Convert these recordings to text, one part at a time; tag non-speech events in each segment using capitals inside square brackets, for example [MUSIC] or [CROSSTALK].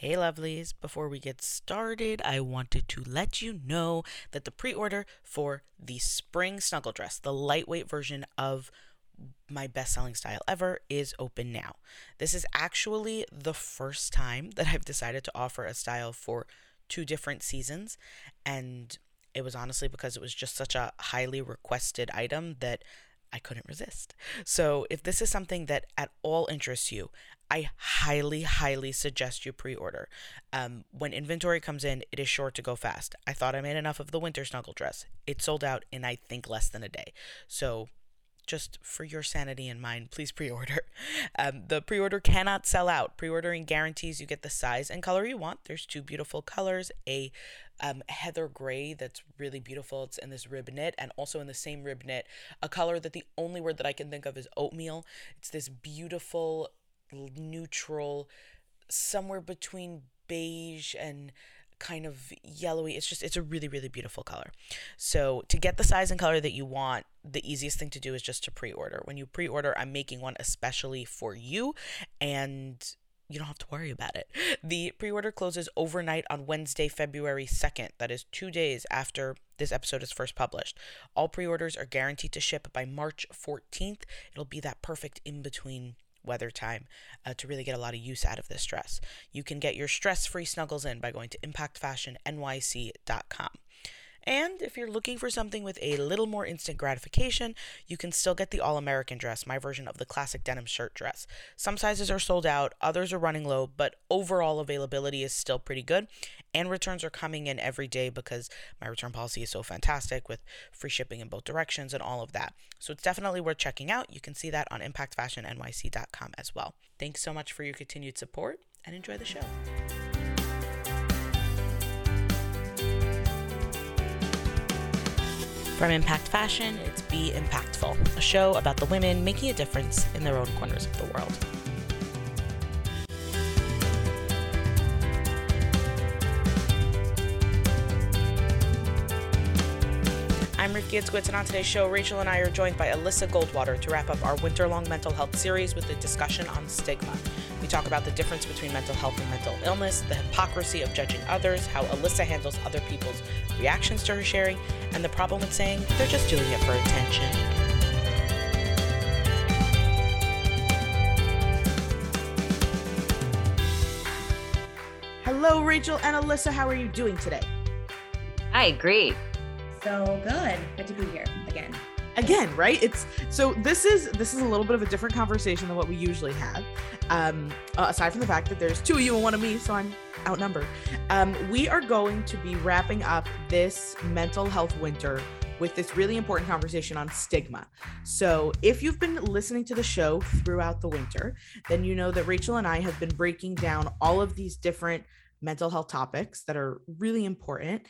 Hey, lovelies. Before we get started, I wanted to let you know that the pre order for the spring snuggle dress, the lightweight version of my best selling style ever, is open now. This is actually the first time [LAUGHS] that I've decided to offer a style for two different seasons. And it was honestly because it was just such a highly requested item that I couldn't resist. So, if this is something that at all interests you, I highly, highly suggest you pre order. Um, when inventory comes in, it is sure to go fast. I thought I made enough of the winter snuggle dress. It sold out in, I think, less than a day. So, just for your sanity in mind, please pre order. [LAUGHS] Um, the pre order cannot sell out. Pre ordering guarantees you get the size and color you want. There's two beautiful colors a um, heather gray that's really beautiful. It's in this rib knit, and also in the same rib knit, a color that the only word that I can think of is oatmeal. It's this beautiful, neutral, somewhere between beige and kind of yellowy. It's just, it's a really, really beautiful color. So, to get the size and color that you want, the easiest thing to do is just to pre order. When you pre order, I'm making one especially for you, and you don't have to worry about it. The pre order closes overnight on Wednesday, February 2nd. That is two days after this episode is first published. All pre orders are guaranteed to ship by March 14th. It'll be that perfect in between weather time uh, to really get a lot of use out of this dress. You can get your stress free snuggles in by going to impactfashionnyc.com. And if you're looking for something with a little more instant gratification, you can still get the All American dress, my version of the classic denim shirt dress. Some sizes are sold out, others are running low, but overall availability is still pretty good. And returns are coming in every day because my return policy is so fantastic with free shipping in both directions and all of that. So it's definitely worth checking out. You can see that on impactfashionnyc.com as well. Thanks so much for your continued support and enjoy the show. From Impact Fashion, it's Be Impactful, a show about the women making a difference in their own corners of the world. I'm Rifki Itzkowitz, and on today's show, Rachel and I are joined by Alyssa Goldwater to wrap up our winter long mental health series with a discussion on stigma. We talk about the difference between mental health and mental illness, the hypocrisy of judging others, how Alyssa handles other people's reactions to her sharing, and the problem with saying they're just doing it for attention. Hello, Rachel and Alyssa. How are you doing today? Hi, great. So good. Good to be here again. Again, right? It's so this is this is a little bit of a different conversation than what we usually have. Um, uh, aside from the fact that there's two of you and one of me, so I'm outnumbered. Um, we are going to be wrapping up this mental health winter with this really important conversation on stigma. So, if you've been listening to the show throughout the winter, then you know that Rachel and I have been breaking down all of these different mental health topics that are really important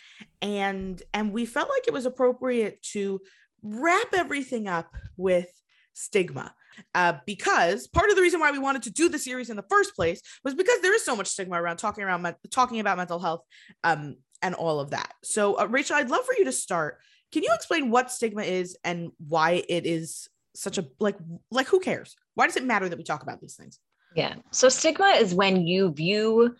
and and we felt like it was appropriate to wrap everything up with stigma uh, because part of the reason why we wanted to do the series in the first place was because there is so much stigma around talking around talking about mental health um, and all of that. So, uh, Rachel, I'd love for you to start. Can you explain what stigma is and why it is such a like like who cares? Why does it matter that we talk about these things? Yeah. So stigma is when you view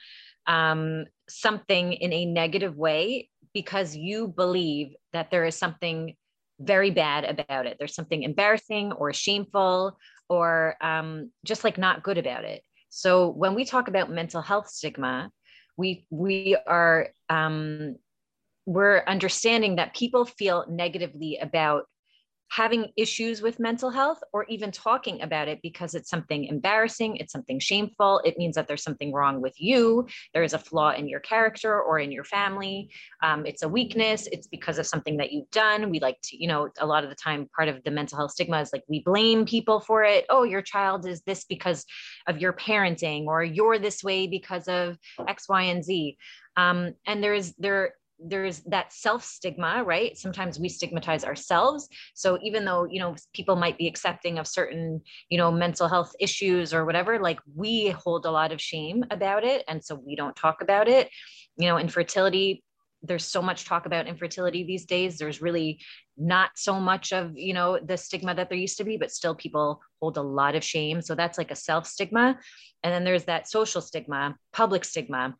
um, something in a negative way because you believe that there is something very bad about it. There's something embarrassing or shameful or um, just like not good about it. So when we talk about mental health stigma, we we are um, we're understanding that people feel negatively about having issues with mental health or even talking about it because it's something embarrassing, it's something shameful. It means that there's something wrong with you. There is a flaw in your character or in your family. Um, it's a weakness. It's because of something that you've done. We like to, you know, a lot of the time, part of the mental health stigma is like we blame people for it. Oh, your child is this because of your parenting, or you're this way because of X, Y, and Z. Um, and there's there there's that self stigma right? Sometimes we stigmatize ourselves. So even though you know people might be accepting of certain you know mental health issues or whatever like we hold a lot of shame about it and so we don't talk about it. You know infertility there's so much talk about infertility these days. There's really not so much of you know the stigma that there used to be but still people hold a lot of shame. So that's like a self stigma. And then there's that social stigma public stigma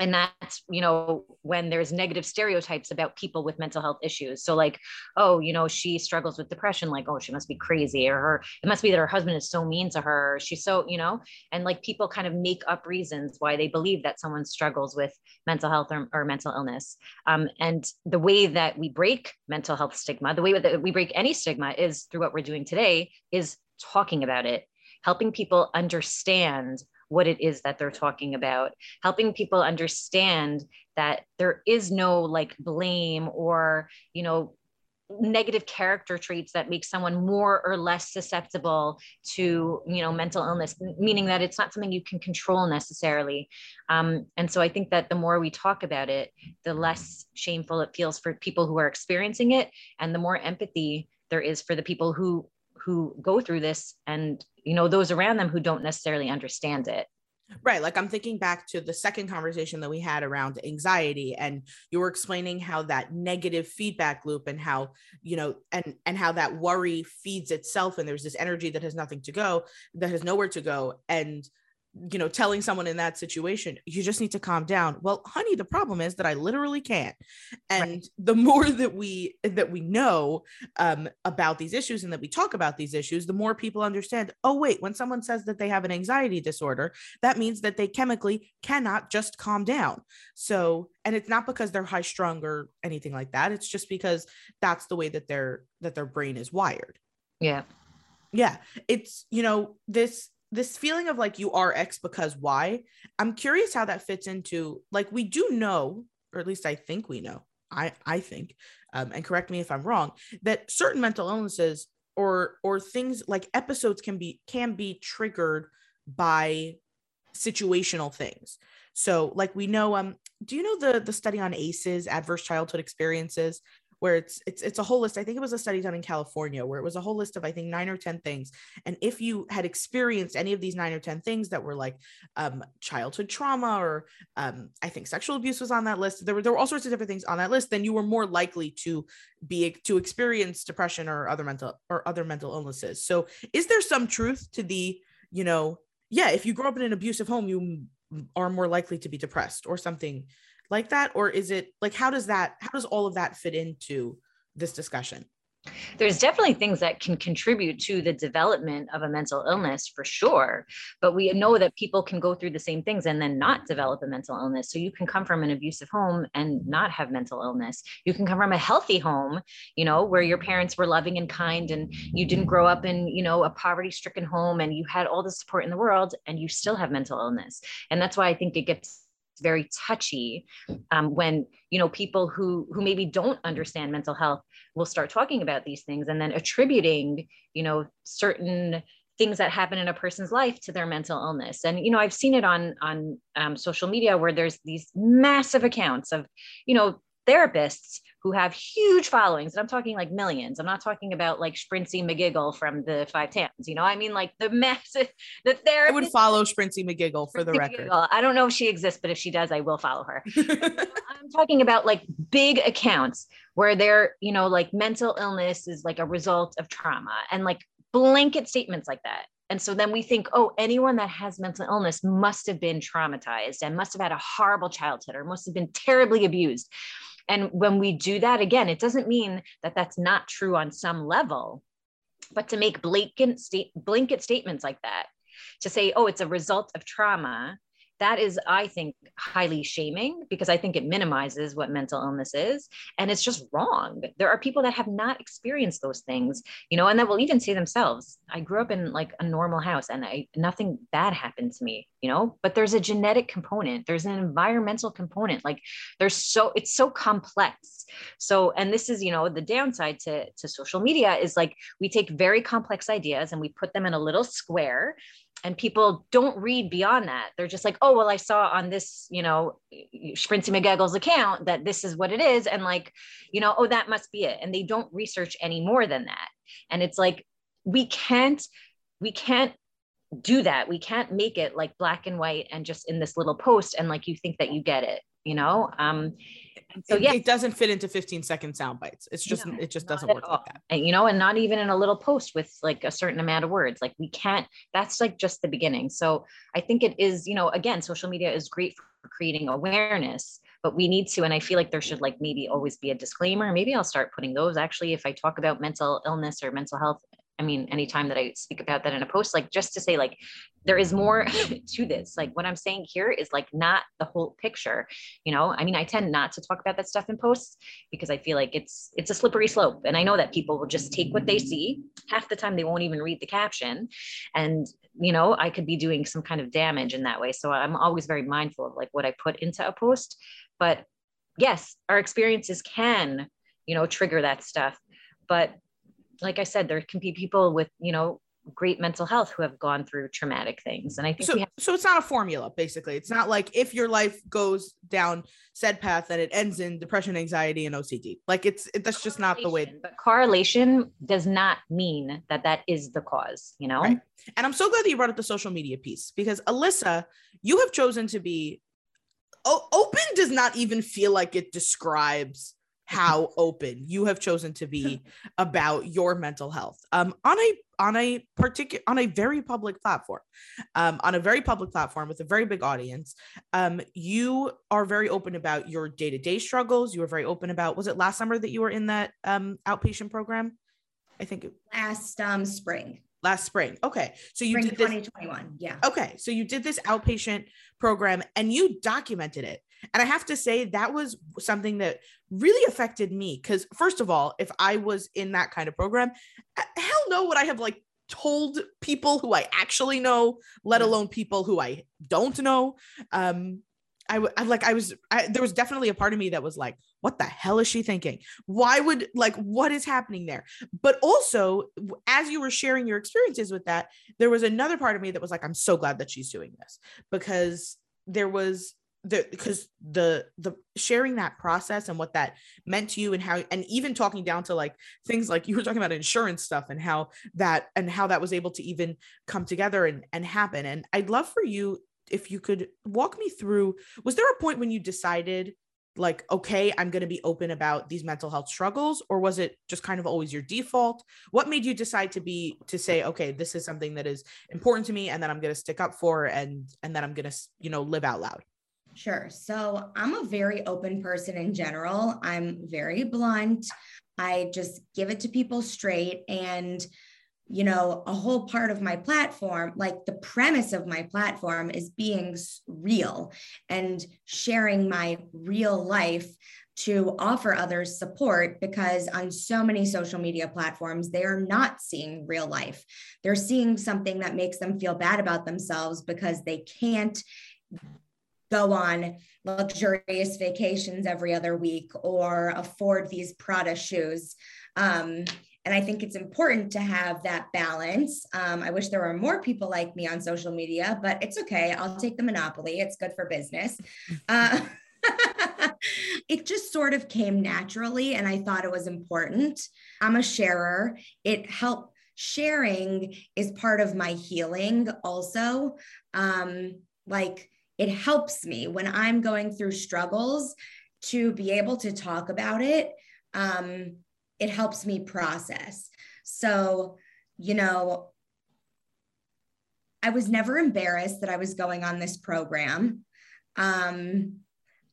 and that's you know when there's negative stereotypes about people with mental health issues. So like oh you know she struggles with depression like oh she must be crazy or her it must be that her husband is so mean to her she's so you know and like people kind of make up reasons why they believe that someone struggles with mental health or, or mental illness. Um, and the way that we break mental health stigma the way that we break any stigma is through what we're doing today is talking about it helping people understand what it is that they're talking about, helping people understand that there is no like blame or, you know, negative character traits that make someone more or less susceptible to you know mental illness meaning that it's not something you can control necessarily. Um, and so i think that the more we talk about it the less shameful it feels for people who are experiencing it and the more empathy there is for the people who who go through this and you know those around them who don't necessarily understand it Right. Like I'm thinking back to the second conversation that we had around anxiety and you were explaining how that negative feedback loop and how, you know, and and how that worry feeds itself and there's this energy that has nothing to go, that has nowhere to go and you know telling someone in that situation you just need to calm down. Well honey the problem is that i literally can't. And right. the more that we that we know um, about these issues and that we talk about these issues the more people understand oh wait when someone says that they have an anxiety disorder that means that they chemically cannot just calm down. So and it's not because they're high strung or anything like that. It's just because that's the way that their that their brain is wired. Yeah. Yeah. It's you know this this feeling of like you are X because why? I'm curious how that fits into like we do know, or at least I think we know. I I think, um, and correct me if I'm wrong, that certain mental illnesses or or things like episodes can be can be triggered by situational things. So like we know, um, do you know the the study on ACEs, adverse childhood experiences? Where it's it's it's a whole list. I think it was a study done in California where it was a whole list of I think nine or ten things. And if you had experienced any of these nine or ten things that were like um, childhood trauma or um, I think sexual abuse was on that list. There were there were all sorts of different things on that list. Then you were more likely to be to experience depression or other mental or other mental illnesses. So is there some truth to the you know yeah if you grow up in an abusive home you are more likely to be depressed or something like that? Or is it like how does that how does all of that fit into this discussion? There's definitely things that can contribute to the development of a mental illness for sure but we know that people can go through the same things and then not develop a mental illness. So you can come from an abusive home and not have mental illness. You can come from a healthy home you know where your parents were loving and kind and you didn't grow up in you know a poverty stricken home and you had all the support in the world and you still have mental illness. And that's why i think it gets very touchy um, when you know people who who maybe don't understand mental health will start talking about these things and then attributing you know certain things that happen in a person's life to their mental illness. And you know i've seen it on on um, social media where there's these massive accounts of you know therapists who have huge followings. And I'm talking like millions. I'm not talking about like Sprincy McGiggle from the Five Towns. You know, I mean like the [LAUGHS] massive, the therapist. I would follow Sprincy McGiggle for the record. McGiggle. I don't know if she exists, but if she does, I will follow her. [LAUGHS] I'm talking about like big accounts where they're, you know, like mental illness is like a result of trauma and like blanket statements like that. And so then we think, oh, anyone that has mental illness must have been traumatized and must have had a horrible childhood or must have been terribly abused. And when we do that, again, it doesn't mean that that's not true on some level, but to make blanket, blanket statements like that, to say, oh, it's a result of trauma, that is i think highly shaming because i think it minimizes what mental illness is. And it's just wrong. There are people that have not experienced those things you know and that will even say themselves i grew up in like a normal house and i nothing bad happened to me you know? But there's a genetic component. There's an environmental component. Like there's so it's so complex. So and this is you know the downside to to social media is like we take very complex ideas and we put them in a little square and people don't read beyond that. They're just like oh well i saw on this you know sprincy mcgeggle's account that this is what it is and like you know oh that must be it and they don't research any more than that. And it's like we can't we can't do that. We can't make it like black and white and just in this little post and like you think that you get it you know? Um so yeah. it doesn't fit into 15 second sound bites. It's just No, it just doesn't work all. like that. And you know and not even in a little post with like a certain amount of words. Like we can't that's like just the beginning. So i think it is you know again social media is great for creating awareness but we need to and i feel like there should like maybe always be a disclaimer. Maybe i'll start putting those. Actually if i talk about mental illness or mental health I mean, anytime that I speak about that in a post, like just to say, like, there is more [LAUGHS] to this. Like, what I'm saying here is like not the whole picture. You know, I mean, I tend not to talk about that stuff in posts because I feel like it's it's a slippery slope, and I know that people will just take what they see. Half the time, they won't even read the caption, and you know, I could be doing some kind of damage in that way. So I'm always very mindful of like what I put into a post. But yes, our experiences can, you know, trigger that stuff, but like I said, there can be people with, you know, great mental health who have gone through traumatic things. And I think so have so it's not a formula basically it's not like if your life goes down said path then it ends in depression anxiety and ocd like it's it, that's just not the way correlation, But correlation does not mean that that is the cause, you know? Right. and i'm so glad that you brought up the social media piece because alyssa you have chosen to be open does not even feel like it describes how open you have chosen to be [LAUGHS] about your mental health um on a on a particular on a very public platform um on a very public platform with a very big audience um you are very open about your day-to-day struggles you were very open about was it last summer that you were in that um outpatient program i think it, Last um spring, last spring okay so you spring did this 2021. Yeah. Okay, so you did this outpatient program and you documented it. And I have to say that was something that really affected me cuz first of all, if I was in that kind of program, uh, hell no would I have like told people who I actually know, let alone people who I don't know. Um I, I like I was I, there was definitely a part of me that was like what the hell is she thinking? Why would like what is happening there? But also as you were sharing your experiences with that there was another part of me that was like i'm so glad that she's doing this because there was the because the the sharing that process and what that meant to you and how and even talking down to like things like you were talking about insurance stuff and how that and how that was able to even come together and and happen. And i'd love for you if you could walk me through was there a point when you decided like okay i'm going to be open about these mental health struggles? Or was it just kind of always your default? What made you decide to be to say okay this is something that is important to me and that i'm going to stick up for and and that i'm going to you know live out loud Sure. So I'm a very open person in general. I'm very blunt. I just give it to people straight. And, you know, a whole part of my platform, like the premise of my platform is being real and sharing my real life to offer others support because on so many social media platforms, they are not seeing real life. They're seeing something that makes them feel bad about themselves because they can't go on luxurious vacations every other week or afford these Prada shoes. Um, and I think it's important to have that balance. Um, I wish there were more people like me on social media, but it's okay. I'll take the monopoly. It's good for business. [LAUGHS] Uh, [LAUGHS] it just sort of came naturally, and I thought it was important. I'm a sharer. It helped. Sharing is part of my healing, also. Um, like, it helps me when I'm going through struggles to be able to talk about it. Um, it helps me process. So, you know, I was never embarrassed that I was going on this program. Um,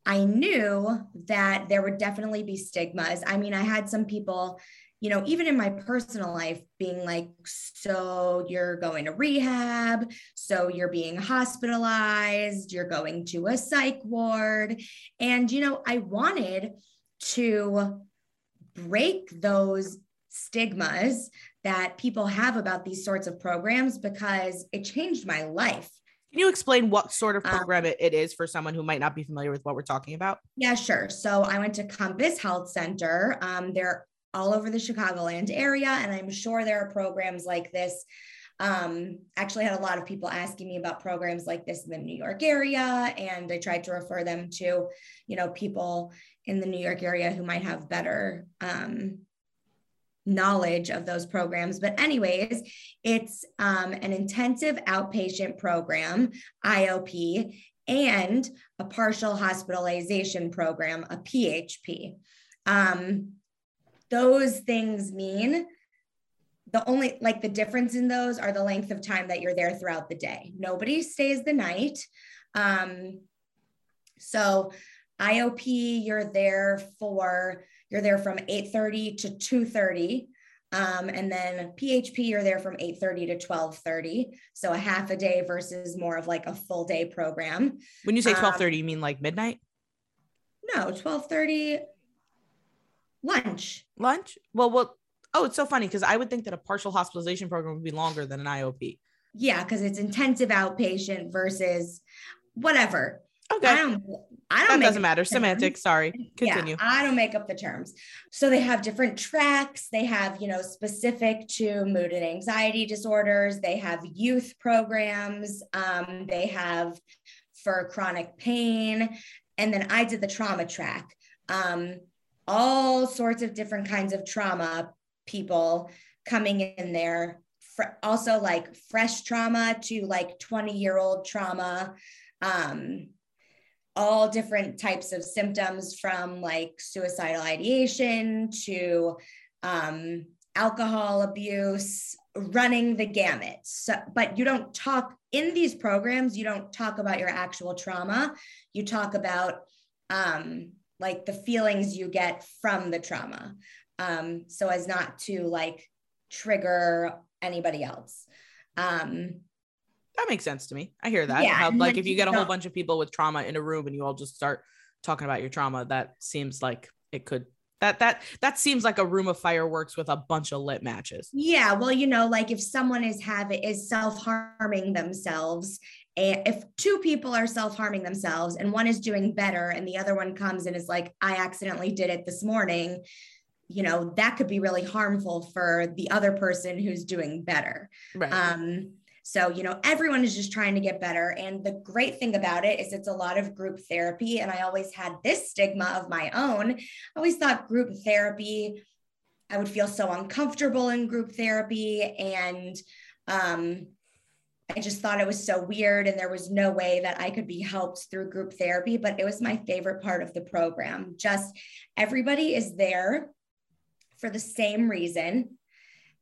I knew that there would definitely be stigmas. I mean, I had some people, you know, even in my personal life, being like, so you're going to rehab, so you're being hospitalized, you're going to a psych ward. And, you know, I wanted to break those stigmas that people have about these sorts of programs because it changed my life. can you explain what sort of Um, program it, it is for someone who might not be familiar with what we're talking about Yeah, sure. So I went to Compass Health Center. Um, they're all over the Chicagoland area, and I'm sure there are programs like this. Um, actually, had a lot of people asking me about programs like this in the New York area, and I tried to refer them to, you know, people in the New York area who might have better um, knowledge of those programs. But, anyways, it's um, an intensive outpatient program, IOP, and a partial hospitalization program, a PHP. Um, those things mean the only like the difference in those are the length of time that you're there throughout the day. Nobody stays the night. Um, so IOP, you're there for you're there from 8:30 to 2:30. Um, and then PHP, you're there from 8:30 to 12:30. So a half a day versus more of like a full day program. When you say Um, 12:30, you mean like midnight? No, 12:30 lunch. Lunch? Well, well, oh, it's so funny because I would think that a partial hospitalization program would be longer than an IOP. Yeah, because it's intensive outpatient versus whatever. Okay. I don't I don't that doesn't matter. Semantics. Sorry. Continue. Yeah, I don't make up the terms. So they have different tracks. They have, you know, specific to mood and anxiety disorders. They have youth programs. Um, they have for chronic pain. And then I did the trauma track. Um, all sorts of different kinds of trauma people coming in there. Also like fresh trauma to like 20 year old trauma. Um, all different types of symptoms from like suicidal ideation to um, alcohol abuse, running the gamut. So, but you don't talk in these programs, you don't talk about your actual trauma. You talk about um, like the feelings you get from the trauma um, so as not to like trigger anybody else. Um, that makes sense to me. I hear that. Yeah, How, like if you get a whole bunch of people with trauma in a room and you all just start talking about your trauma, that seems like it could that that that seems like a room of fireworks with a bunch of lit matches. Yeah, well, you know, like if someone is having is self-harming themselves, and if two people are self-harming themselves and one is doing better and the other one comes and is like, I accidentally did it this morning, you know, that could be really harmful for the other person who's doing better. Right. Um, so, you know, everyone is just trying to get better. And the great thing about it is it's a lot of group therapy. And I always had this stigma of my own. I always thought group therapy, I would feel so uncomfortable in group therapy. And um, I just thought it was so weird. And there was no way that I could be helped through group therapy. But it was my favorite part of the program. Just everybody is there for the same reason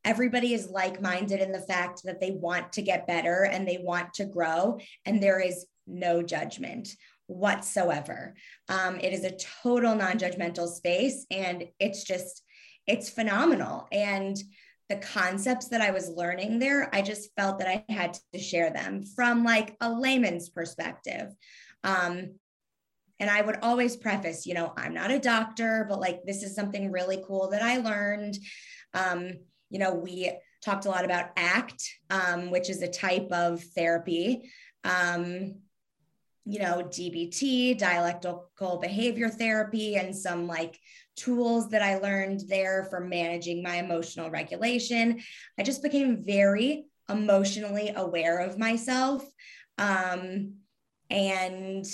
everybody is like minded in the fact that they want to get better and they want to grow, and there is no judgment whatsoever. Um, it is a total non judgmental space, and it's just, it's phenomenal. And the concepts that I was learning there, I just felt that I had to share them from like a layman's perspective. Um, and I would always preface, you know, I'm not a doctor, but like this is something really cool that I learned. Um, you know, we talked a lot about ACT, um, which is a type of therapy. Um, you know, DBT, dialectical behavior therapy, and some like tools that I learned there for managing my emotional regulation. I just became very emotionally aware of myself. Um, and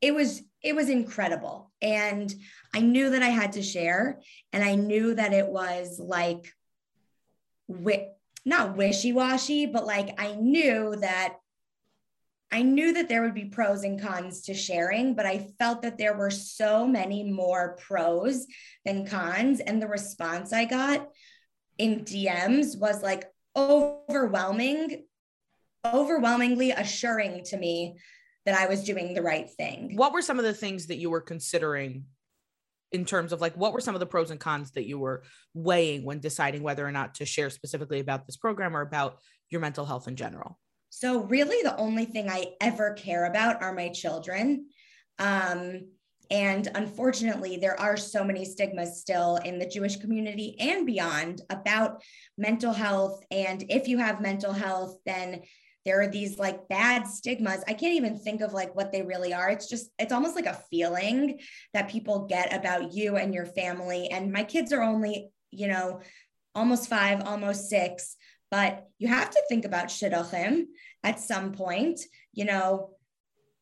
it was it was incredible and i knew that i had to share and i knew that it was like wi- not wishy-washy but like i knew that i knew that there would be pros and cons to sharing but i felt that there were so many more pros than cons and the response i got in dms was like overwhelming overwhelmingly assuring to me that I was doing the right thing. What were some of the things that you were considering in terms of like what were some of the pros and cons that you were weighing when deciding whether or not to share specifically about this program or about your mental health in general? So, really, the only thing I ever care about are my children. Um, and unfortunately, there are so many stigmas still in the Jewish community and beyond about mental health. And if you have mental health, then there are these like bad stigmas. I can't even think of like what they really are. It's just, it's almost like a feeling that people get about you and your family. And my kids are only, you know, almost five, almost six, but you have to think about shidduchim at some point, you know.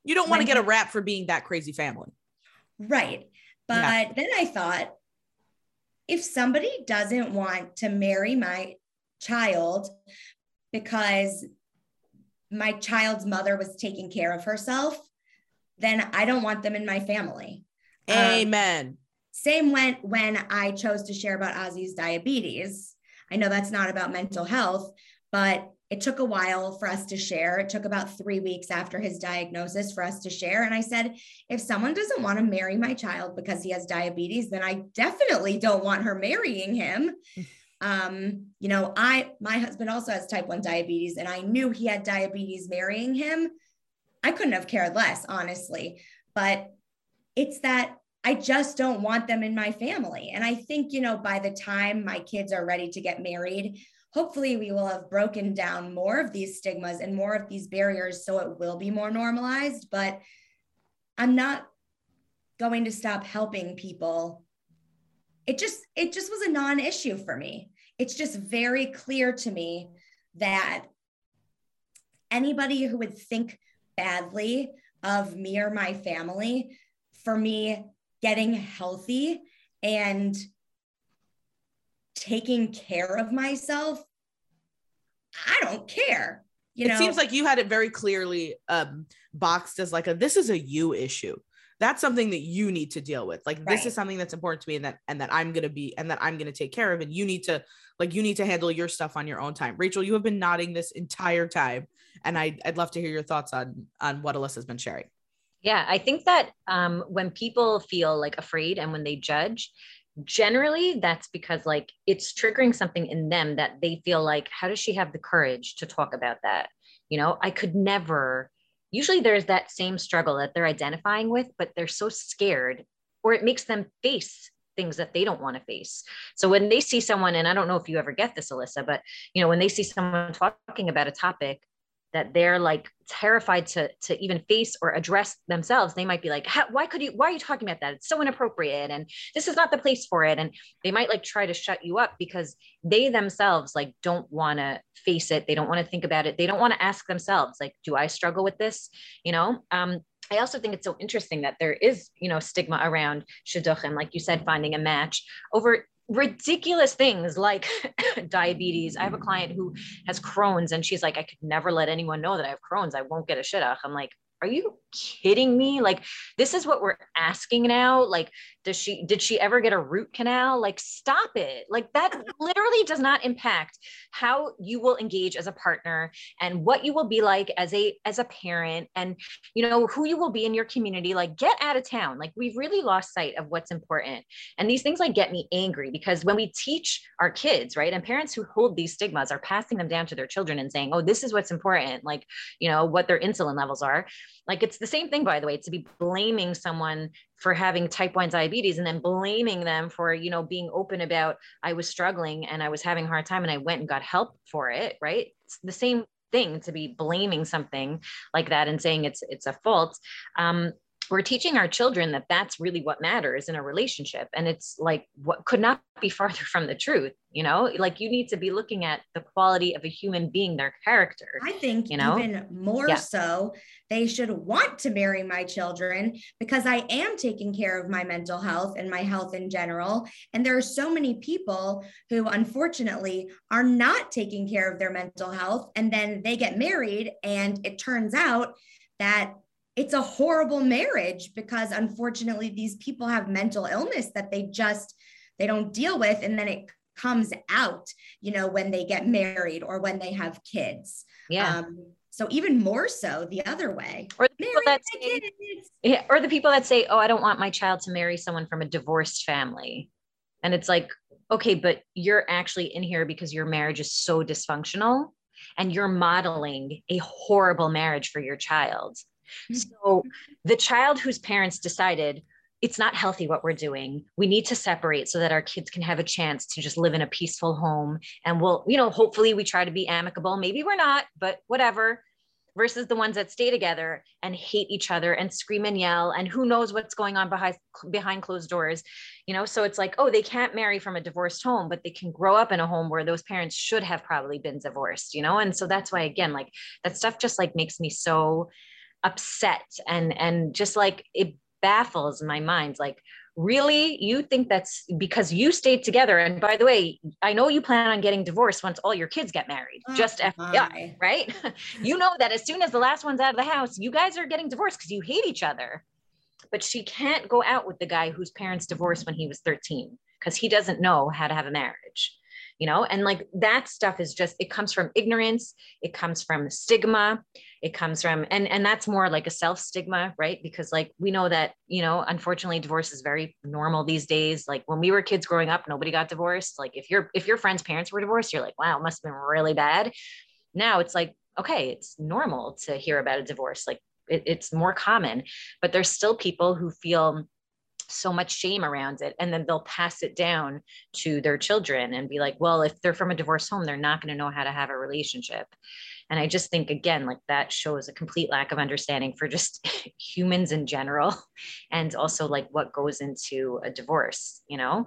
You don't want to get a rap for being that crazy family. Right. But Yeah. then I thought, if somebody doesn't want to marry my child because my child's mother was taking care of herself, then I don't want them in my family. Um, Amen. Um, same when when I chose to share about Ozzy's diabetes. I know that's not about mental health, but it took a while for us to share. It took about three weeks after his diagnosis for us to share. And I said, if someone doesn't want to marry my child because he has diabetes, then I definitely don't want her marrying him. [LAUGHS] Um, you know, I my husband also has type 1 diabetes, and I knew he had diabetes marrying him. I couldn't have cared less, honestly. But it's that I just don't want them in my family. And I think, you know, by the time my kids are ready to get married, hopefully we will have broken down more of these stigmas and more of these barriers so it will be more normalized. But I'm not going to stop helping people. It just, it just was a non-issue for me. It's just very clear to me that anybody who would think badly of me or my family for me getting healthy and taking care of myself, I don't care. You it seems like you had it very clearly um, boxed as like a this is a you issue. That's something that you need to deal with. Like this is something that's important to me and that and that I'm gonna be and that I'm gonna take care of. And you need to like you need to handle your stuff on your own time. Rachel, you have been nodding this entire time. And I, I'd love to hear your thoughts on on what Alyssa's been sharing. Yeah, I think that um, when people feel like afraid and when they judge, generally that's because like it's triggering something in them that they feel like, how does she have the courage to talk about that? You know, I could never. Usually there's that same struggle that they're identifying with, but they're so scared, or it makes them face things that they don't want to face. So when they see someone, and I don't know if you ever get this, Alyssa, but you know, when they see someone talking about a topic that they're like terrified to to even face or address themselves. They might be like why could you why are you talking about that? It's so inappropriate and this is not the place for it. And they might like try to shut you up because they themselves like don't want to face it. They don't want to think about it. They don't want to ask themselves like do i struggle with this? You know? Um I also think it's so interesting that there is, you know, stigma around shidduchim, like you said, finding a match over ridiculous things like [LAUGHS] diabetes. I have a mm-hmm. client who has Crohn's and she's like, I could never let anyone know that I have Crohn's. I won't get a shidduch. I'm like, are you kidding me? Like, this is what we're asking now. Like, does she, did she ever get a root canal? Like, stop it. Like, that [LAUGHS] literally does not impact how you will engage as a partner and what you will be like as a, as a parent and, you know, who you will be in your community. Like, get out of town. Like, we've really lost sight of what's important. And these things like get me angry because when we teach our kids, right, and parents who hold these stigmas are passing them down to their children and saying, oh, this is what's important, like, you know, what their insulin levels are like it's the same thing, by the way, to be blaming someone for having type 1 diabetes and then blaming them for, you know, being open about I was struggling and I was having a hard time and I went and got help for it, right? It's the same thing to be blaming something like that and saying it's it's a fault. Um, we're teaching our children that that's really what matters in a relationship and it's like what could not be [LAUGHS] farther from the truth you know like you need to be looking at the quality of a human being their character i think you know even more yeah. so they should want to marry my children because i am taking care of my mental health and my health in general and there are so many people who unfortunately are not taking care of their mental health and then they get married and it turns out that it's a horrible marriage because unfortunately these people have mental illness that they just they don't deal with. And then it comes out you know when they get married or when they have kids. Yeah. Um, so even more so the other way. Or the people that say, yeah, or the people that say oh i don't want my child to marry someone from a divorced family. And it's like okay but you're actually in here because your marriage is so dysfunctional and you're modeling a horrible marriage for your child. Mm-hmm. So the child whose parents decided it's not healthy what we're doing. We need to separate so that our kids can have a chance to just live in a peaceful home. And we'll, you know, hopefully we try to be amicable. Maybe we're not, but whatever. Versus the ones that stay together and hate each other and scream and yell and who knows what's going on behind behind closed doors, you know. So it's like, oh, they can't marry from a divorced home, but they can grow up in a home where those parents should have probably been divorced, you know. And so that's why, again, like that stuff just like makes me so upset and and just like it baffles my mind like really? You think that's because you stayed together and by the way i know you plan on getting divorced once all your kids get married Oh, just FYI, right? [LAUGHS] You know that as soon as the last one's out of the house you guys are getting divorced because you hate each other. But she can't go out with the guy whose parents divorced when he was 13 because he doesn't know how to have a marriage you know? And like that stuff is just it comes from ignorance it comes from stigma it comes from and and that's more like a self stigma right? Because like we know that you know unfortunately divorce is very normal these days. Like when we were kids growing up nobody got divorced. Like if your if your friend's parents were divorced you're like wow it must have been really bad. Now it's like okay it's normal to hear about a divorce. Like it, it's more common but there's still people who feel so much shame around it. And then they'll pass it down to their children and be like well if they're from a divorce home they're not going to know how to have a relationship. And i just think again like that shows a complete lack of understanding for just [LAUGHS] humans in general [LAUGHS] and also like what goes into a divorce you know?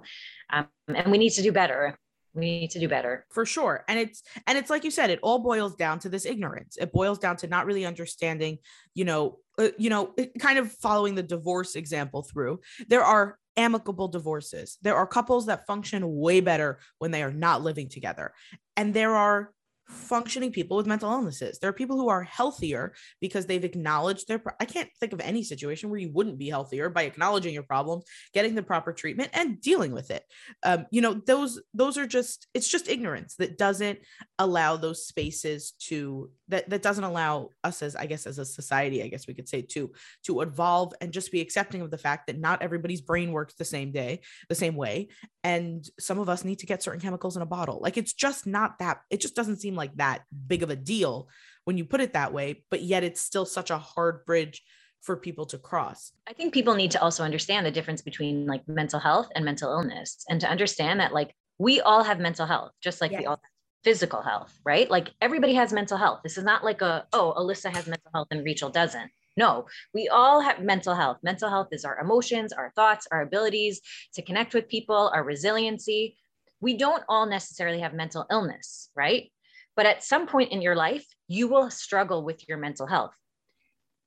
Um, and we need to do better. We need to do better. For sure. And it's and it's like you said it all boils down to this ignorance. It boils down to not really understanding you know uh, you know kind of following the divorce example through there are amicable divorces. There are couples that function way better when they are not living together. And there are functioning people with mental illnesses. There are people who are healthier because they've acknowledged their. Pro- I can't think of any situation where you wouldn't be healthier by acknowledging your problems, getting the proper treatment, and dealing with it. Um, you know, those those are just it's just ignorance that doesn't allow those spaces to that that doesn't allow us as I guess as a society, I guess we could say to to evolve and just be accepting of the fact that not everybody's brain works the same day, the same way, and some of us need to get certain chemicals in a bottle. Like it's just not that. It just doesn't seem like that big of a deal when you put it that way, but yet it's still such a hard bridge for people to cross. I think people need to also understand the difference between like mental health and mental illness and to understand that like we all have mental health, just like Yes. we all have physical health, right? Like everybody has mental health. This is not like a, oh, Alyssa has mental health and Rachel doesn't. No, we all have mental health. Mental health is our emotions, our thoughts, our abilities to connect with people, our resiliency. We don't all necessarily have mental illness, right? But at some point in your life, you will struggle with your mental health.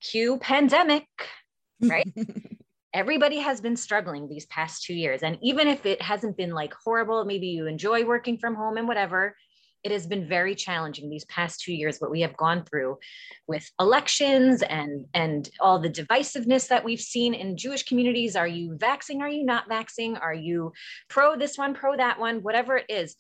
Cue pandemic, Right? [LAUGHS] everybody has been struggling these past two years. And even if it hasn't been like horrible, maybe you enjoy working from home and whatever, it has been very challenging these past two years, what we have gone through with elections and, and all the divisiveness that we've seen in Jewish communities. Are you vaxing? Are you not vaxing? Are you pro this one, pro that one, whatever it is?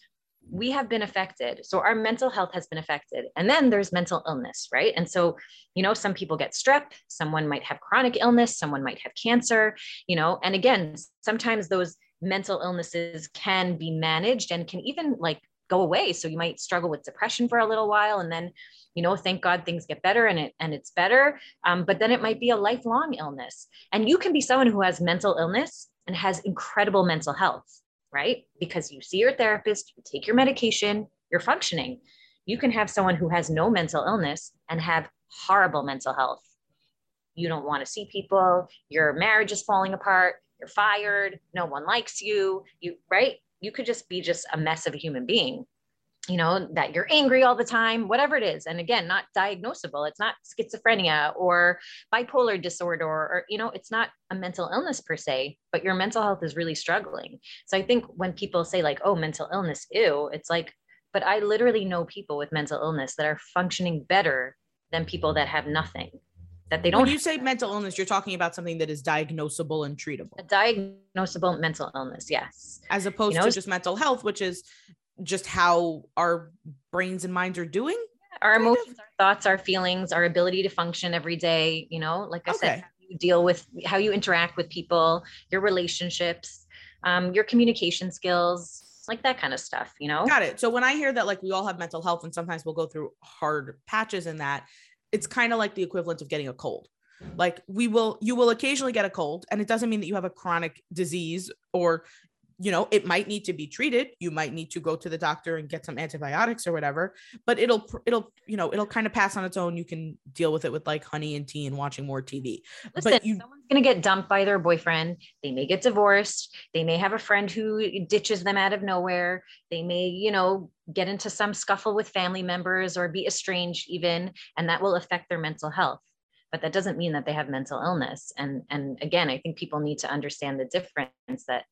We have been affected. So our mental health has been affected. And then there's mental illness, right? And so, you know, some people get strep, someone might have chronic illness, someone might have cancer, you know, and again, sometimes those mental illnesses can be managed and can even like go away. So you might struggle with depression for a little while and then, you know, thank God things get better and it and it's better. Um, but then it might be a lifelong illness. And you can be someone who has mental illness and has incredible mental health, right? Because you see your therapist, you take your medication, you're functioning. You can have someone who has no mental illness and have horrible mental health. You don't want to see people, your marriage is falling apart, you're fired, no one likes you, you right? You could just be just a mess of a human being. You know, that you're angry all the time, whatever it is. And again, not diagnosable. It's not schizophrenia or bipolar disorder, or, you know, it's not a mental illness per se, but your mental health is really struggling. So I think when people say, like, oh, mental illness, ew, it's like, but I literally know people with mental illness that are functioning better than people that have nothing, that they don't when you say mental illness, you're talking about something that is diagnosable and treatable, a diagnosable mental illness. Yes. as opposed know, to just mental health, which is just how our brains and minds are doing. Our Kind of. emotions, our thoughts, our feelings, our ability to function every day, you know, like I said, Okay. how you deal with how you interact with people, your relationships, um, your communication skills, like that kind of stuff, you know? Got it. So when I hear that, like we all have mental health, and sometimes we'll go through hard patches in that, it's kind of like the equivalent of getting a cold. Like we will, you will occasionally get a cold, and it doesn't mean that you have a chronic disease or, you know, it might need to be treated. You might need to go to the doctor and get some antibiotics or whatever. But it'll, it'll, you know, it'll kind of pass on its own. You can deal with it with like honey and tea and watching more TV. Listen, but you, someone's going to get dumped by their boyfriend. They may get divorced. They may have a friend who ditches them out of nowhere. They may, you know, get into some scuffle with family members or be estranged even, and that will affect their mental health. but that doesn't mean that they have mental illness and and again i think people need to understand the difference that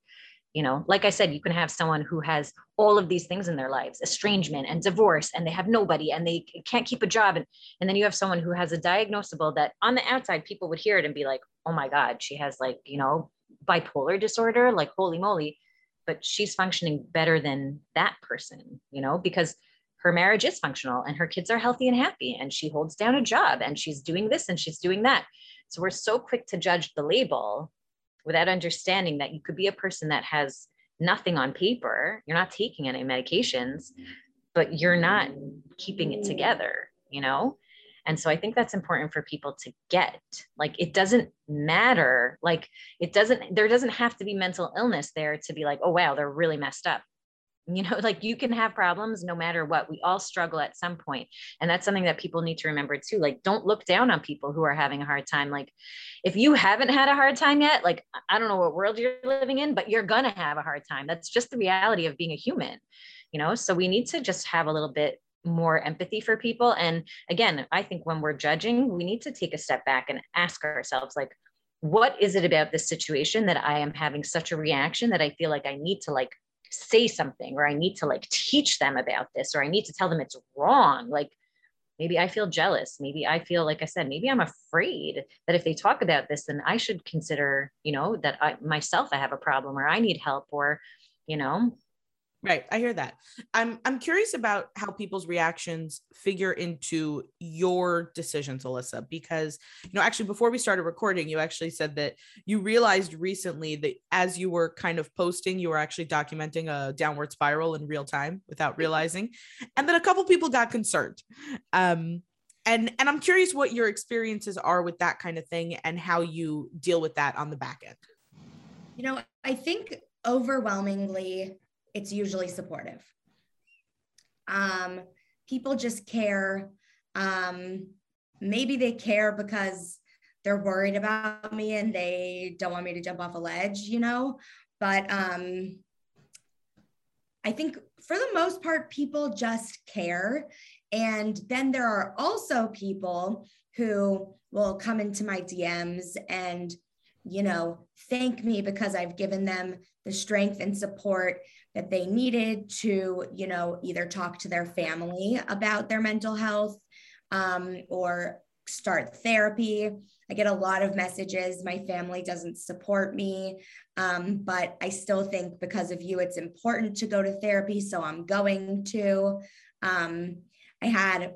you know like i said you can have someone who has all of these things in their lives estrangement and divorce and they have nobody and they can't keep a job and, and then you have someone who has a diagnosable that on the outside people would hear it and be like oh my god she has like you know bipolar disorder like holy moly but she's functioning better than that person you know because her marriage is functional and her kids are healthy and happy and she holds down a job and she's doing this and she's doing that. So we're so quick to judge the label without understanding that you could be a person that has nothing on paper you're not taking any medications but you're not keeping it together you know? And so i think that's important for people to get. Like it doesn't matter. Like it doesn't there doesn't have to be mental illness there to be like oh wow they're really messed up you know [LAUGHS] like you can have problems no matter what. We all struggle at some point and that's something that people need to remember too like don't look down on people who are having a hard time like if you haven't had a hard time yet like i don't know what world you're living in but you're gonna have a hard time. That's just the reality of being a human you know? So we need to just have a little bit more empathy for people and again i think when we're judging we need to take a step back and ask ourselves like what is it about this situation that i am having such a reaction that i feel like i need to like say something or I need to like teach them about this or I need to tell them it's wrong. Like maybe I feel jealous. Maybe I feel, like I said, maybe I'm afraid that if they talk about this, then I should consider, you know, that I myself, I have a problem or I need help or, you know, Right. I hear that. I'm I'm curious about how people's reactions figure into your decisions, Alyssa, because you know, actually before we started recording, you actually said that you realized recently that as you were kind of posting, you were actually documenting a downward spiral in real time without realizing. And then a couple people got concerned. Um and and I'm curious what your experiences are with that kind of thing and how you deal with that on the back end. You know, I think overwhelmingly it's usually supportive. Um, people just care. Um, maybe they care because they're worried about me and they don't want me to jump off a ledge, you know? But um, I think for the most part, people just care. And then there are also people who will come into my DMs and, you know, thank me because I've given them the strength and support that they needed to, you know, either talk to their family about their mental health um, or start therapy. I get a lot of messages. My family doesn't support me, um, but I still think because of you, it's important to go to therapy. So I'm going to. Um, I had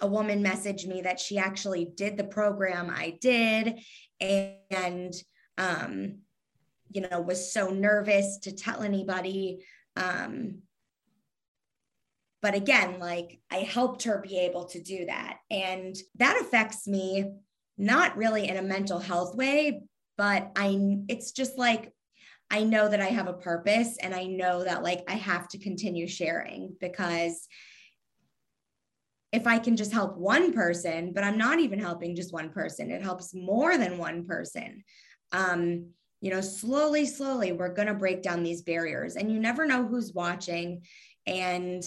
a woman message me that she actually did the program I did and um, you know, was so nervous to tell anybody. Um, but again, like I helped her be able to do that. And that affects me not really in a mental health way, but I, it's just like, I know that I have a purpose and I know that like I have to continue sharing because if I can just help one person, but I'm not even helping just one person, it helps more than one person. Um, you know, slowly, slowly, we're going to break down these barriers. And you never know who's watching. And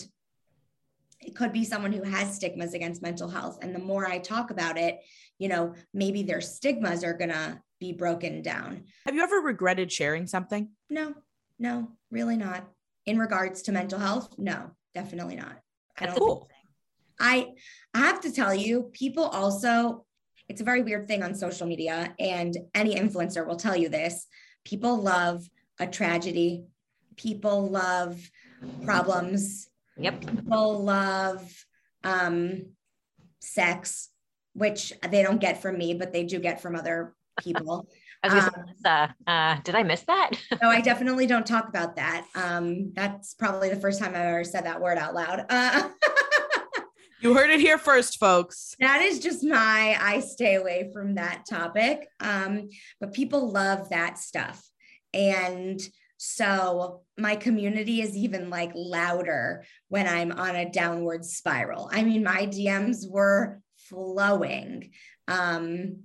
it could be someone who has stigmas against mental health. And the more I talk about it, you know, maybe their stigmas are going to be broken down. Have you ever regretted sharing something? No, no, really not. In regards to mental health, no, definitely not. I don't cool. I I have to tell you, people also it's a very weird thing on social media, and any influencer will tell you this. People love a tragedy, people love problems. Yep. People love um, sex, which they don't get from me, but they do get from other people. [LAUGHS] um, uh, uh, did I miss that? [LAUGHS] no, I definitely don't talk about that. Um, that's probably the first time I've ever said that word out loud. Uh, [LAUGHS] You heard it here first, folks. That is just my, I stay away from that topic. Um, but people love that stuff. And so my community is even like louder when I'm on a downward spiral. I mean, my DMs were flowing. Um,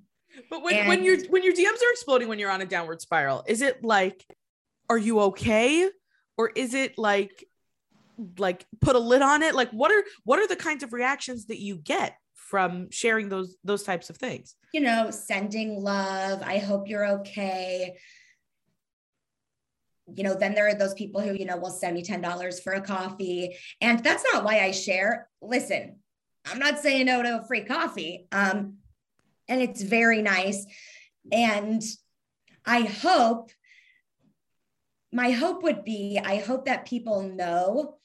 but when, and- when your when your DMs are exploding when you're on a downward spiral, is it like, are you okay? Or is it like like put a lid on it? Like what are what are the kinds of reactions that you get from sharing those those types of things? You know sending love i hope you're okay. You know then there are those people who you know will send me $10 for a coffee. And that's not why i share. Listen i'm not saying no to a free coffee um and it's very nice. And i hope my hope would be I hope that people know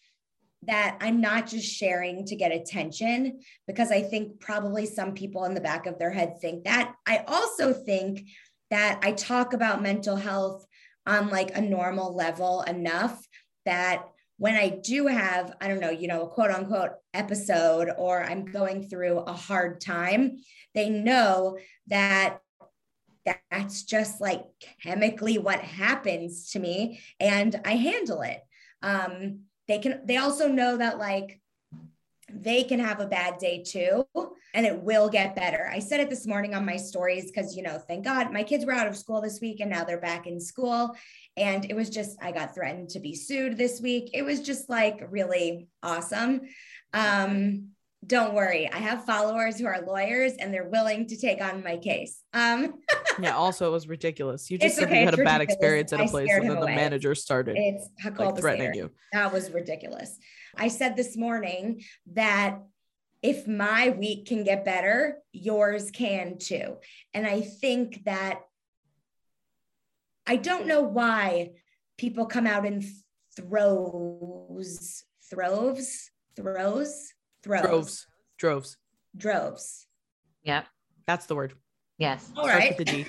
that I'm not just sharing to get attention because I think probably some people in the back of their head think that. I also think that I talk about mental health on like a normal level enough that when I do have, I don't know, you know, a quote unquote episode or I'm going through a hard time, they know that that's just like chemically what happens to me and I handle it. Um, they can, they also know that like they can have a bad day too and it will get better. I said it this morning on my stories because, you know, thank God my kids were out of school this week and now they're back in school. And it was just, I got threatened to be sued this week. It was just like really awesome. Um, don't worry. I have followers who are lawyers and they're willing to take on my case. Um [LAUGHS] yeah also it was ridiculous. You just said okay, you had a bad experience at a place and then the manager started it's like, threatening you. That was ridiculous. I said this morning that if my week can get better yours can too. And i think that i don't know why people come out in throws throws throws Droves. Droves. Droves. Yeah. That's the word. Yes. All right. I think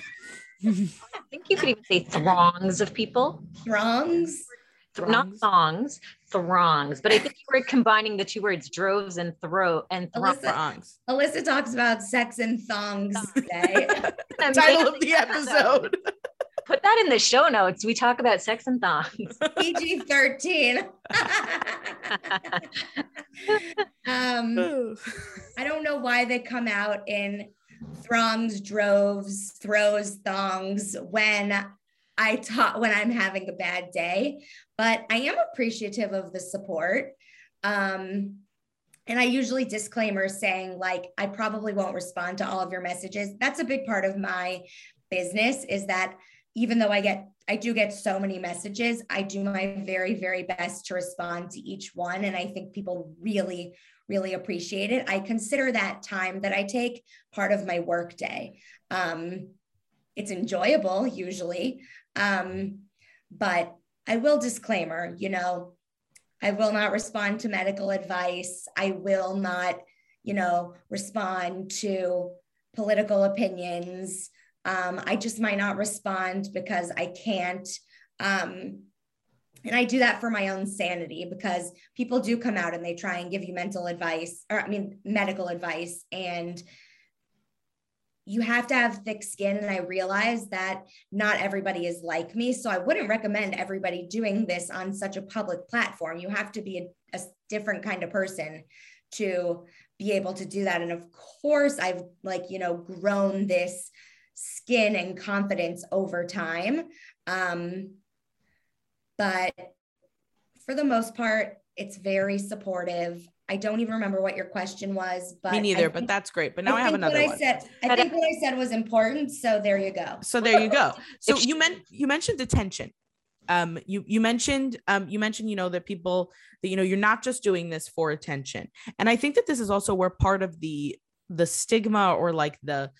[LAUGHS] you could even say throngs of people. Throngs? throngs. Not thongs, throngs. But I think you were combining the two words, droves and throw and Alyssa, throngs. Alyssa talks about sex and thongs today. [LAUGHS] [LAUGHS] Title of the episode. Put that in the show notes. We talk about sex and thongs. [LAUGHS] PG 13. [LAUGHS] um, I don't know why they come out in throngs, droves, throws, thongs when I talk when I'm having a bad day, but I am appreciative of the support. Um, and I usually disclaimer saying like I probably won't respond to all of your messages. That's a big part of my business is that even though I get, I do get so many messages, I do my very, very best to respond to each one. And I think people really, really appreciate it. I consider that time that I take part of my work day. Um, it's enjoyable usually. Um, but I will disclaimer, you know, I will not respond to medical advice. I will not, you know, respond to political opinions. Um, I just might not respond because I can't. Um, and I do that for my own sanity because people do come out and they try and give you mental advice, or I mean, medical advice. And you have to have thick skin. And I realize that not everybody is like me. So I wouldn't recommend everybody doing this on such a public platform. You have to be a, a different kind of person to be able to do that. And of course, I've like, you know, grown this skin and confidence over time. Um, but for the most part, it's very supportive. I don't even remember what your question was, but me neither. Think, but that's great. But now I, I have another what one. I said, I think what I said was important. So there you go. So there you go. [LAUGHS] So you meant you mentioned attention. Um, you you mentioned um, you mentioned you know that people that you know you're not just doing this for attention, and I think that this is also where part of the the stigma or like the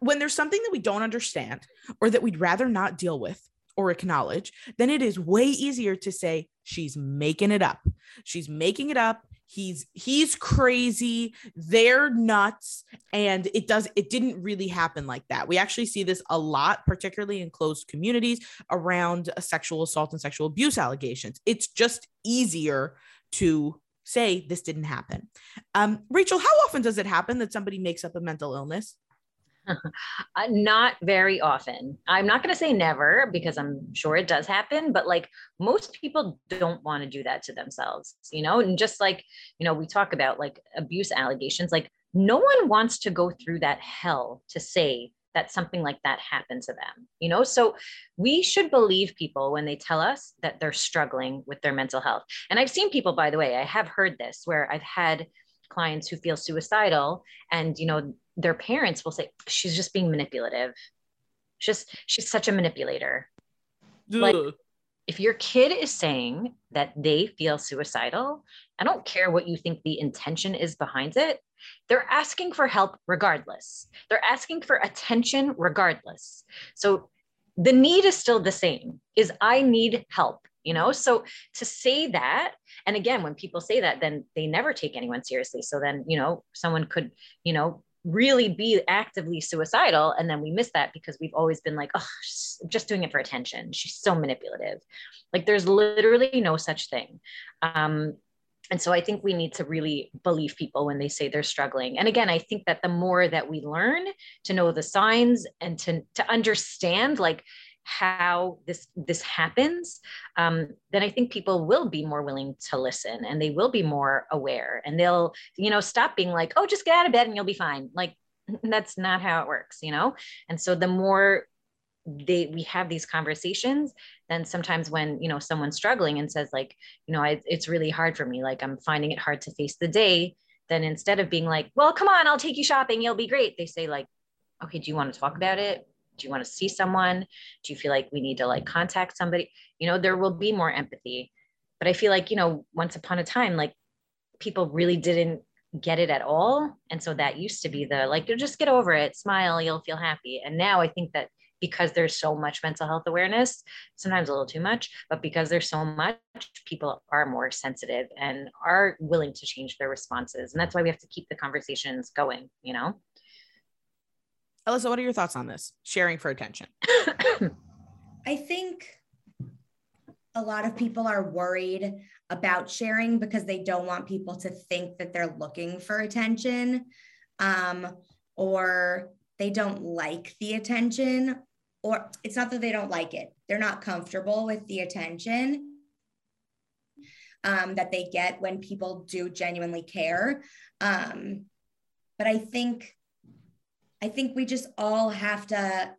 when there's something that we don't understand or that we'd rather not deal with or acknowledge, then it is way easier to say she's making it up. She's making it up. He's he's crazy. They're nuts and it does it didn't really happen like that. We actually see this a lot particularly in closed communities around sexual assault and sexual abuse allegations. It's just easier to say this didn't happen. Um, Rachel, how often does it happen that somebody makes up a mental illness? [LAUGHS] uh, not very often. I'm not going to say never because I'm sure it does happen, but like most people don't want to do that to themselves, you know? And just like, you know, we talk about like abuse allegations, like no one wants to go through that hell to say that something like that happened to them, you know? So we should believe people when they tell us that they're struggling with their mental health. And I've seen people, by the way, I have heard this where I've had clients who feel suicidal and you know their parents will say she's just being manipulative. Just she's such a manipulator. Ugh. like if your kid is saying that they feel suicidal i don't care what you think the intention is behind it. They're asking for help regardless. They're asking for attention regardless. So the need is still the same. Is i need help you know? So to say that and again when people say that then they never take anyone seriously. So then you know someone could you know really be actively suicidal and then we miss that because we've always been like oh just doing it for attention. She's so manipulative. Like there's literally no such thing. Um, and so i think we need to really believe people when they say they're struggling. And again i think that the more that we learn to know the signs and to to understand like how this this happens um, then i think people will be more willing to listen and they will be more aware and they'll you know stop being like oh just get out of bed and you'll be fine. Like [LAUGHS] that's not how it works you know? And so the more they we have these conversations then sometimes when you know someone's struggling and says like you know I, it's really hard for me. Like i'm finding it hard to face the day. Then instead of being like well come on i'll take you shopping. You'll be great. They say like okay do you want to talk about it do you want to see someone? Do you feel like we need to like contact somebody? You know there will be more empathy. But i feel like you know once upon a time like people really didn't get it at all. And so that used to be the like just get over it smile you'll feel happy. And now i think that because there's so much mental health awareness sometimes a little too much but because there's so much people are more sensitive and are willing to change their responses. And that's why we have to keep the conversations going you know Alyssa, what are your thoughts on this? Sharing for attention. [COUGHS] I think a lot of people are worried about sharing because they don't want people to think that they're looking for attention um, or they don't like the attention or it's not that they don't like it they're not comfortable with the attention um, that they get when people do genuinely care um, but i think I think we just all have to,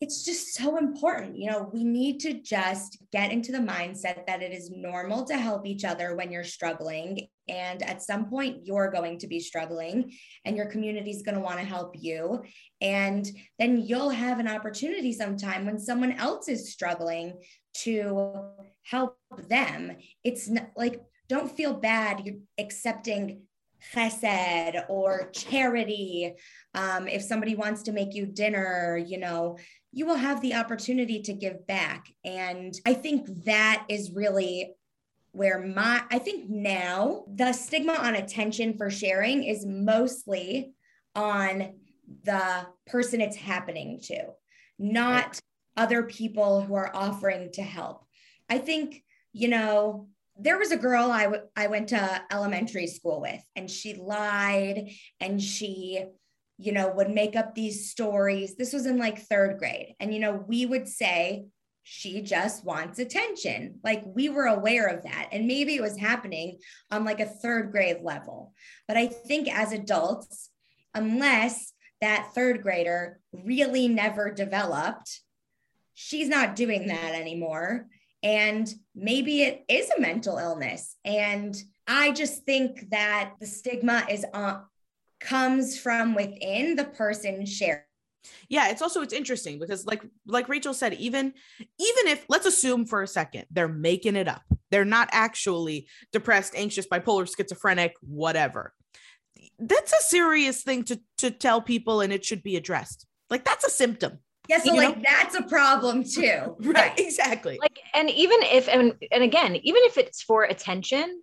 it's just so important. You know, we need to just get into the mindset that it is normal to help each other when you're struggling. And at some point, you're going to be struggling, and your community is going to want to help you. And then you'll have an opportunity sometime when someone else is struggling to help them. It's not, like, don't feel bad. You're accepting chesed or charity. Um, if somebody wants to make you dinner, you know, you will have the opportunity to give back. And I think that is really where my, I think now the stigma on attention for sharing is mostly on the person it's happening to, not other people who are offering to help. I think, you know, there was a girl I, w- I went to elementary school with and she lied and she you know would make up these stories. This was in like third grade and you know we would say she just wants attention. Like we were aware of that and maybe it was happening on like a third grade level. But i think as adults unless that third grader really never developed she's not doing that anymore and maybe it is a mental illness. And I just think that the stigma is uh, comes from within the person sharing. Yeah it's also it's interesting because like like rachel said even even if let's assume for a second they're making it up. They're not actually depressed anxious bipolar schizophrenic whatever. That's a serious thing to to tell people and it should be addressed. Like that's a symptom yeah, so you like know? that's a problem too. [LAUGHS] right, exactly. Like, and even if and and again, even if it's for attention,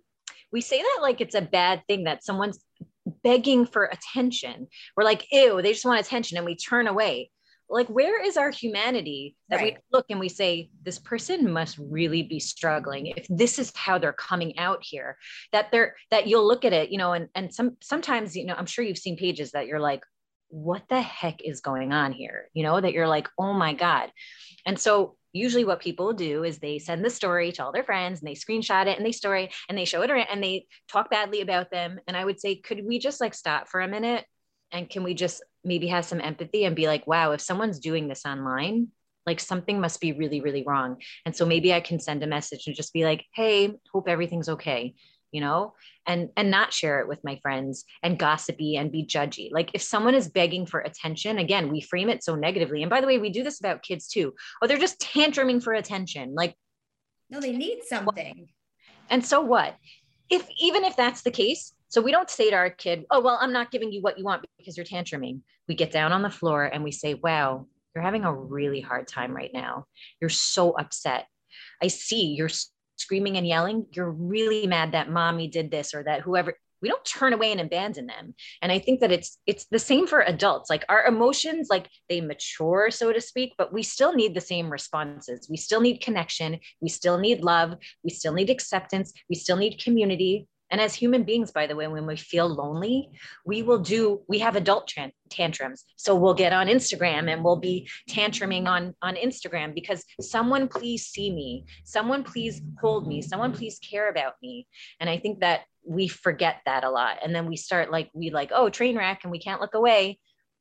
we say that like it's a bad thing that someone's begging for attention. We're like, ew, they just want attention, and we turn away. Like, where is our humanity that right. we look and we say, this person must really be struggling if this is how they're coming out here? That they're that you'll look at it, you know, and and some sometimes, you know, I'm sure you've seen pages that you're like, what the heck is going on here? You know, that you're like, oh my God. And so usually what people do is they send the story to all their friends and they screenshot it and they story and they show it around and they talk badly about them. And I would say, could we just like stop for a minute? And can we just maybe have some empathy and be like, wow, if someone's doing this online, like something must be really, really wrong. And so maybe I can send a message and just be like, hey, hope everything's okay you know and and not share it with my friends and gossipy and be judgy. Like if someone is begging for attention again we frame it so negatively. And by the way we do this about kids too. Oh they're just tantruming for attention. Like no they need something. And so what? If even if that's the case so we don't say to our kid oh well i'm not giving you what you want because you're tantruming. We get down on the floor and we say wow you're having a really hard time right now. You're so upset. I see you're screaming and yelling, you're really mad that mommy did this or that whoever we don't turn away and abandon them. And i think that it's it's the same for adults. Like our emotions like they mature so to speak but we still need the same responses. We still need connection. We still need love. We still need acceptance. We still need community and as human beings, by the way, when we feel lonely, we will do, we have adult tantrums. So we'll get on Instagram and we'll be tantruming on, on Instagram because someone please see me, someone please hold me, someone please care about me. And I think that we forget that a lot. And then we start like, we like, oh, train wreck and we can't look away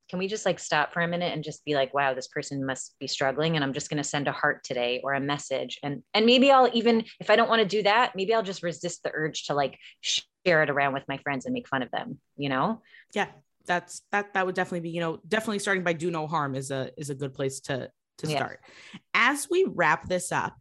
can we just like stop for a minute and just be like wow this person must be struggling and i'm just going to send a heart today or a message and and maybe i'll even if i don't want to do that maybe i'll just resist the urge to like share it around with my friends and make fun of them you know yeah that's that that would definitely be you know definitely starting by do no harm is a is a good place to to start yeah. as we wrap this up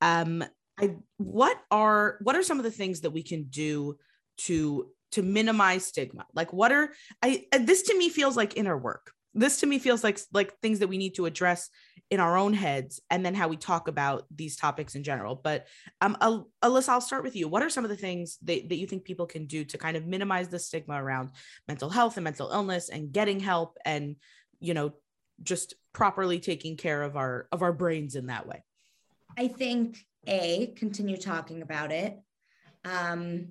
um i what are what are some of the things that we can do to to minimize stigma. Like what are i uh, this to me feels like inner work. This to me feels like like things that we need to address in our own heads and then how we talk about these topics in general. But um alyssa i'll start with you. What are some of the things that, that you think people can do to kind of minimize the stigma around mental health and mental illness and getting help and you know just properly taking care of our of our brains in that way? I think a continue talking about it. Um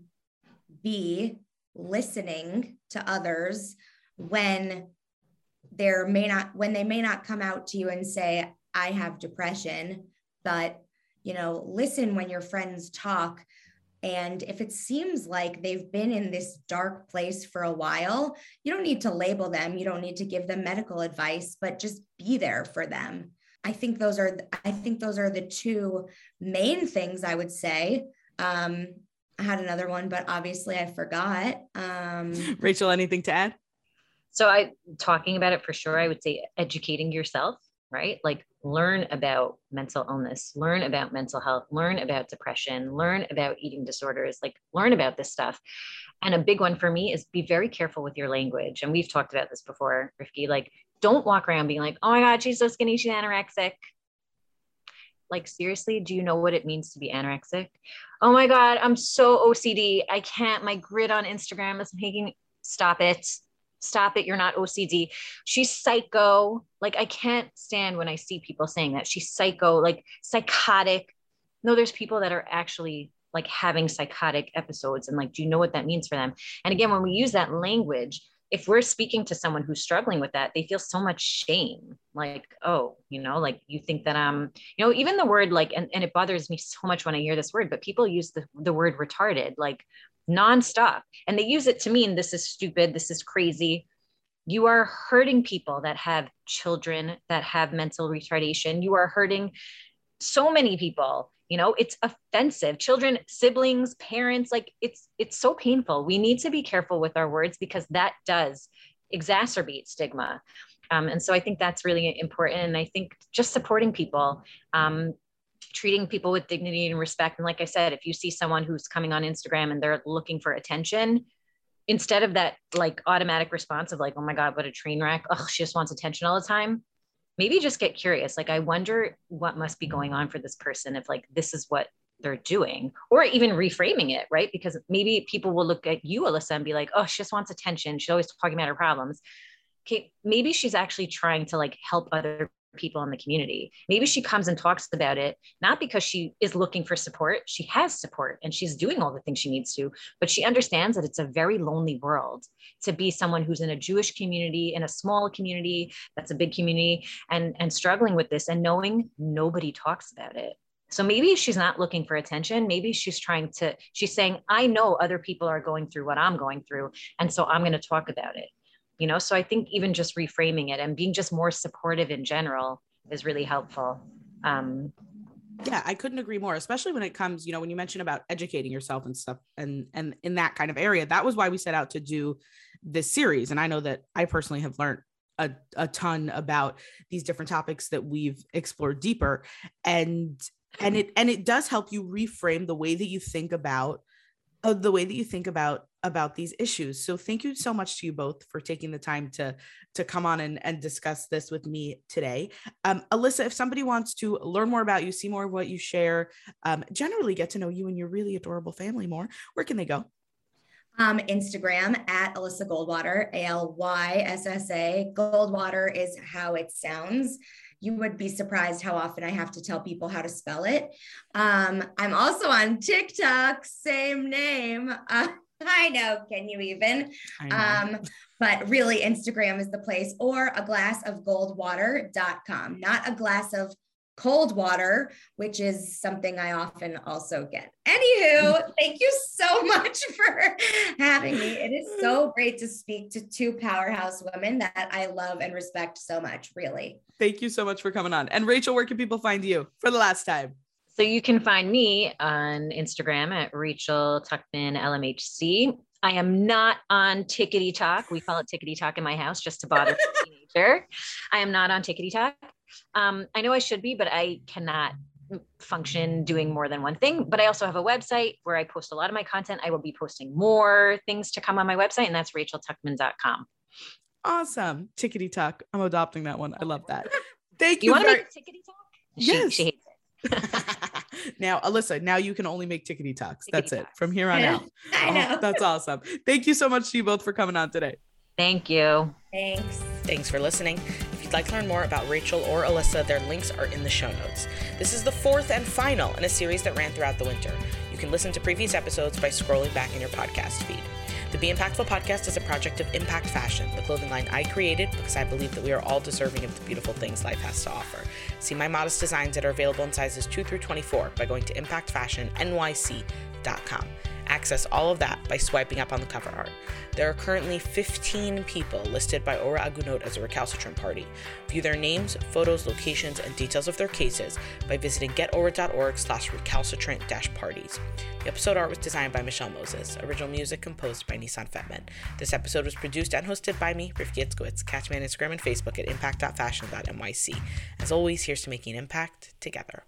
b listening to others when there may not when they may not come out to you and say i have depression but you know listen when your friends talk. And if it seems like they've been in this dark place for a while you don't need to label them. You don't need to give them medical advice but just be there for them. I think those are i think those are the two main things i would say. Um, I had another one, but obviously I forgot. Um, [LAUGHS] Rachel, anything to add? So I talking about it for sure. I would say educating yourself, right? Like learn about mental illness, learn about mental health, learn about depression, learn about eating disorders, like learn about this stuff. And a big one for me is be very careful with your language. And we've talked about this before, Rifki. Like, don't walk around being like, oh my God, she's so skinny, she's anorexic like seriously do you know what it means to be anorexic? Oh my god i'm so ocd i can't my grid on instagram is making stop it. Stop it you're not ocd she's psycho. Like i can't stand when i see people saying that. She's psycho like psychotic. No there's people that are actually like having psychotic episodes and like do you know what that means for them? And again when we use that language if we're speaking to someone who's struggling with that, they feel so much shame. Like, oh, you know, like you think that um, you know, even the word like, and, and it bothers me so much when I hear this word, but people use the, the word retarded like nonstop. And they use it to mean this is stupid, this is crazy. You are hurting people that have children that have mental retardation. You are hurting so many people you know it's offensive. Children siblings parents like it's it's so painful. We need to be careful with our words because that does exacerbate stigma. Um, and so i think that's really important. And i think just supporting people um, treating people with dignity and respect. And like i said if you see someone who's coming on instagram and they're looking for attention instead of that like automatic response of like oh my god what a train wreck. Oh she just wants attention all the time maybe just get curious. Like i wonder what must be going on for this person if like this is what they're doing or even reframing it right? Because maybe people will look at you alyssa and be like oh she just wants attention. She's always talking about her problems. Okay maybe she's actually trying to like help other people in the community. Maybe she comes and talks about it, not because she is looking for support. She has support and she's doing all the things she needs to, but she understands that it's a very lonely world to be someone who's in a Jewish community, in a small community that's a big community, and, and struggling with this and knowing nobody talks about it. So maybe she's not looking for attention. Maybe she's trying to, she's saying, I know other people are going through what I'm going through. And so I'm going to talk about it you know? So i think even just reframing it and being just more supportive in general is really helpful. Um, yeah i couldn't agree more especially when it comes you know when you mention about educating yourself and stuff and and in that kind of area that was why we set out to do this series. And i know that i personally have learned a, a ton about these different topics that we've explored deeper. And and it and it does help you reframe the way that you think about the way that you think about about these issues so thank you so much to you both for taking the time to to come on and, and discuss this with me today um, alyssa if somebody wants to learn more about you see more of what you share um, generally get to know you and your really adorable family more where can they go um, Instagram at Alyssa Goldwater, A L Y S S A. Goldwater is how it sounds. You would be surprised how often I have to tell people how to spell it. Um, I'm also on TikTok, same name. Uh, [LAUGHS] I know, can you even? Um, but really, Instagram is the place, or alyssagoldwater.com, not a glass of cold water, which is something I often also get. Anywho, [LAUGHS] thank you so much for having me. It is so great to speak to two powerhouse women that I love and respect so much, really. Thank you so much for coming on. And Rachel, where can people find you for the last time? So you can find me on Instagram at Rachel Tuckman LMHC. I am not on Tickety Talk. We call it Tickety Talk in my house just to bother the [LAUGHS] teenager. I am not on Tickety Talk. Um, I know I should be, but I cannot function doing more than one thing. But I also have a website where I post a lot of my content. I will be posting more things to come on my website, and that's racheltuckman.com. Awesome. Tickety talk. I'm adopting that one. I love that. Thank you. You want to very- make tickety talk? Yes. She, she hates [LAUGHS] now, Alyssa, now you can only make tickety talks. That's Tickety it from here on [LAUGHS] I know. out. I Oh, know. that's awesome. Thank you so much to you both for coming on today. Thank you. Thanks. Thanks for listening. If you'd like to learn more about Rachel or Alyssa, their links are in the show notes. This is the fourth and final in a series that ran throughout the winter. You can listen to previous episodes by scrolling back in your podcast feed. The Be Impactful podcast is a project of Impact Fashion, the clothing line I created because I believe that we are all deserving of the beautiful things life has to offer. See my modest designs that are available in sizes 2 through 24 by going to impactfashionnyc.com. Access all of that by swiping up on the cover art. There are currently 15 people listed by Ora Agunot as a recalcitrant party. View their names, photos, locations, and details of their cases by visiting getora.org slash recalcitrant parties. The episode art was designed by Michelle Moses. Original music composed by Nissan Fetman. This episode was produced and hosted by me, Rifki Itzkowitz. Catch me on Instagram and Facebook at impact.fashion.nyc. As always, here's to making impact together.